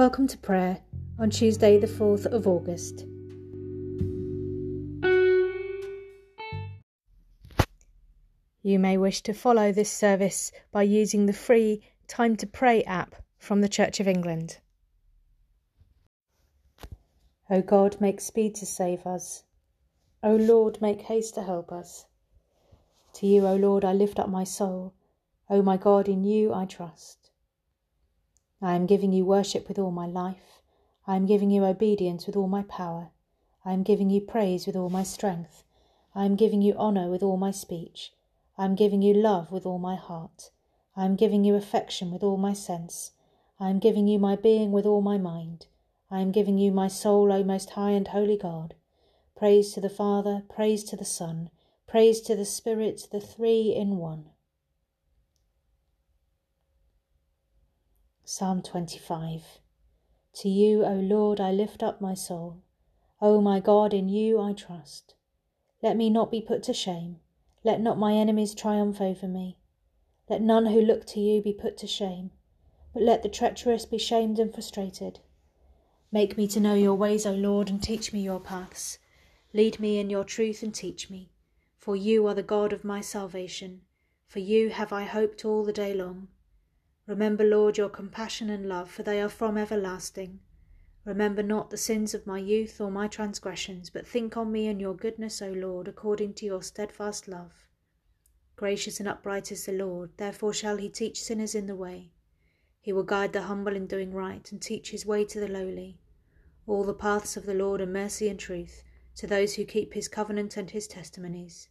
Welcome to prayer on Tuesday, the 4th of August. You may wish to follow this service by using the free Time to Pray app from the Church of England. O God, make speed to save us. O Lord, make haste to help us. To you, O Lord, I lift up my soul. O my God, in you I trust. I am giving you worship with all my life. I am giving you obedience with all my power. I am giving you praise with all my strength. I am giving you honour with all my speech. I am giving you love with all my heart. I am giving you affection with all my sense. I am giving you my being with all my mind. I am giving you my soul, O most high and holy God. Praise to the Father, praise to the Son, praise to the Spirit, the three in one. Psalm 25 To you, O Lord, I lift up my soul. O my God, in you I trust. Let me not be put to shame. Let not my enemies triumph over me. Let none who look to you be put to shame, but let the treacherous be shamed and frustrated. Make me to know your ways, O Lord, and teach me your paths. Lead me in your truth and teach me, for you are the God of my salvation. For you have I hoped all the day long. Remember, Lord, your compassion and love, for they are from everlasting. Remember not the sins of my youth or my transgressions, but think on me in your goodness, O Lord, according to your steadfast love. Gracious and upright is the Lord, therefore shall he teach sinners in the way. He will guide the humble in doing right, and teach his way to the lowly. All the paths of the Lord are mercy and truth to those who keep his covenant and his testimonies.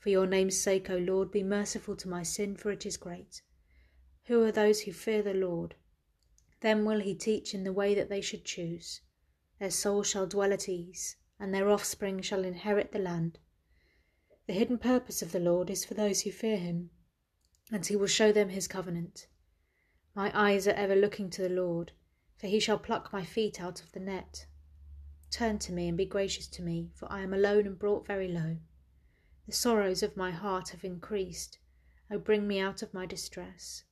For your name's sake, O Lord, be merciful to my sin, for it is great. Who are those who fear the Lord? Them will he teach in the way that they should choose. Their soul shall dwell at ease, and their offspring shall inherit the land. The hidden purpose of the Lord is for those who fear him, and he will show them his covenant. My eyes are ever looking to the Lord, for he shall pluck my feet out of the net. Turn to me and be gracious to me, for I am alone and brought very low. The sorrows of my heart have increased. O bring me out of my distress.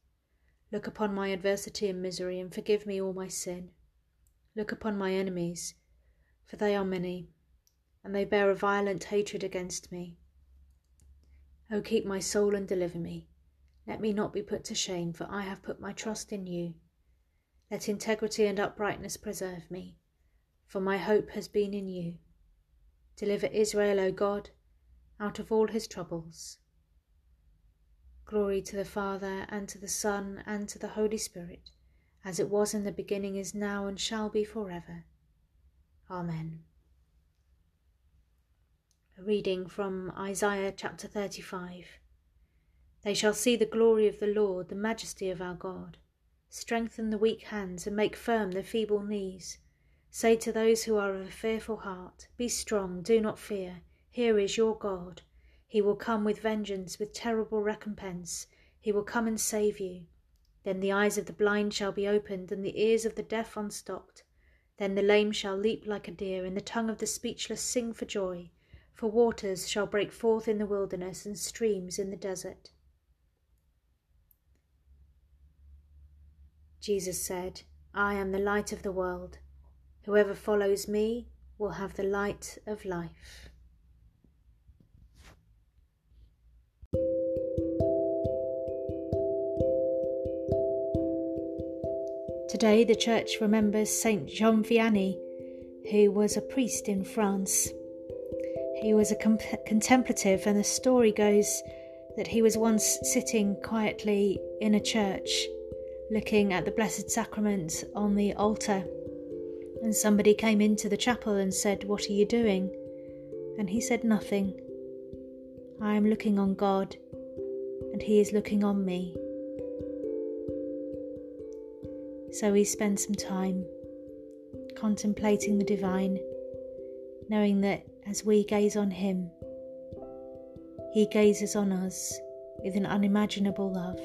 Look upon my adversity and misery, and forgive me all my sin. Look upon my enemies, for they are many, and they bear a violent hatred against me. O keep my soul and deliver me. Let me not be put to shame, for I have put my trust in you. Let integrity and uprightness preserve me, for my hope has been in you. Deliver Israel, O God, out of all his troubles. Glory to the Father, and to the Son, and to the Holy Spirit, as it was in the beginning, is now, and shall be for ever. Amen. A reading from Isaiah chapter 35. They shall see the glory of the Lord, the majesty of our God. Strengthen the weak hands, and make firm the feeble knees. Say to those who are of a fearful heart, Be strong, do not fear. Here is your God. He will come with vengeance, with terrible recompense. He will come and save you. Then the eyes of the blind shall be opened, and the ears of the deaf unstopped. Then the lame shall leap like a deer, and the tongue of the speechless sing for joy. For waters shall break forth in the wilderness, and streams in the desert. Jesus said, I am the light of the world. Whoever follows me will have the light of life. Today, the church remembers Saint Jean Vianney, who was a priest in France. He was a contemplative, and the story goes that he was once sitting quietly in a church looking at the Blessed Sacrament on the altar, and somebody came into the chapel and said, What are you doing? And he said, Nothing. I am looking on God, and He is looking on me. So we spend some time contemplating the divine, knowing that as we gaze on Him, He gazes on us with an unimaginable love.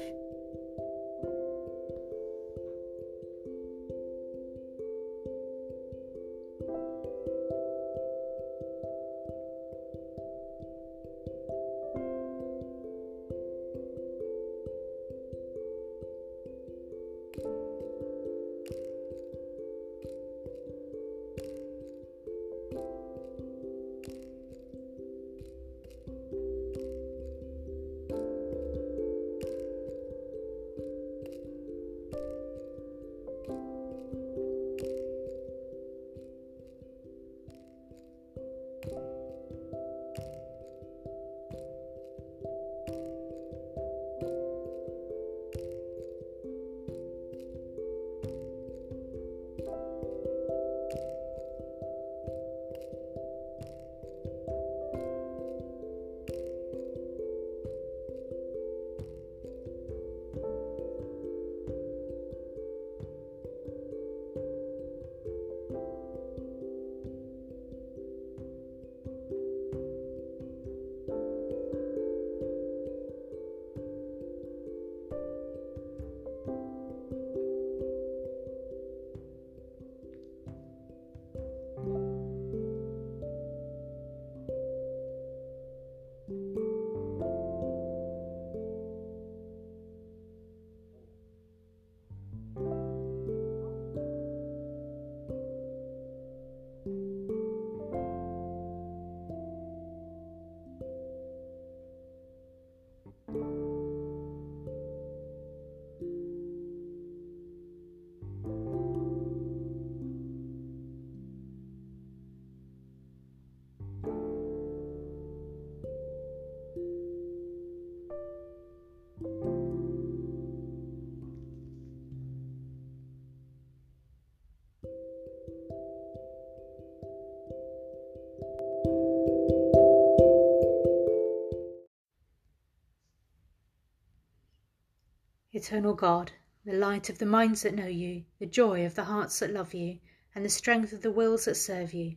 Eternal God, the light of the minds that know you, the joy of the hearts that love you, and the strength of the wills that serve you,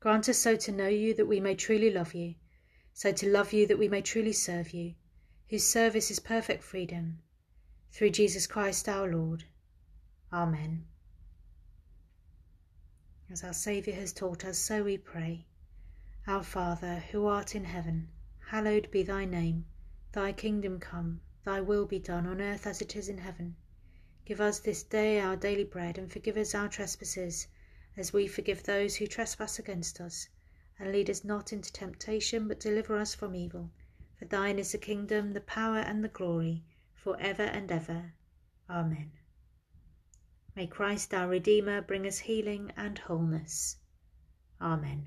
grant us so to know you that we may truly love you, so to love you that we may truly serve you, whose service is perfect freedom. Through Jesus Christ our Lord. Amen. As our Saviour has taught us, so we pray. Our Father, who art in heaven, hallowed be thy name. Thy kingdom come, thy will be done on earth as it is in heaven. Give us this day our daily bread, and forgive us our trespasses, as we forgive those who trespass against us. And lead us not into temptation, but deliver us from evil. For thine is the kingdom, the power, and the glory, for ever and ever. Amen. May Christ our Redeemer bring us healing and wholeness. Amen.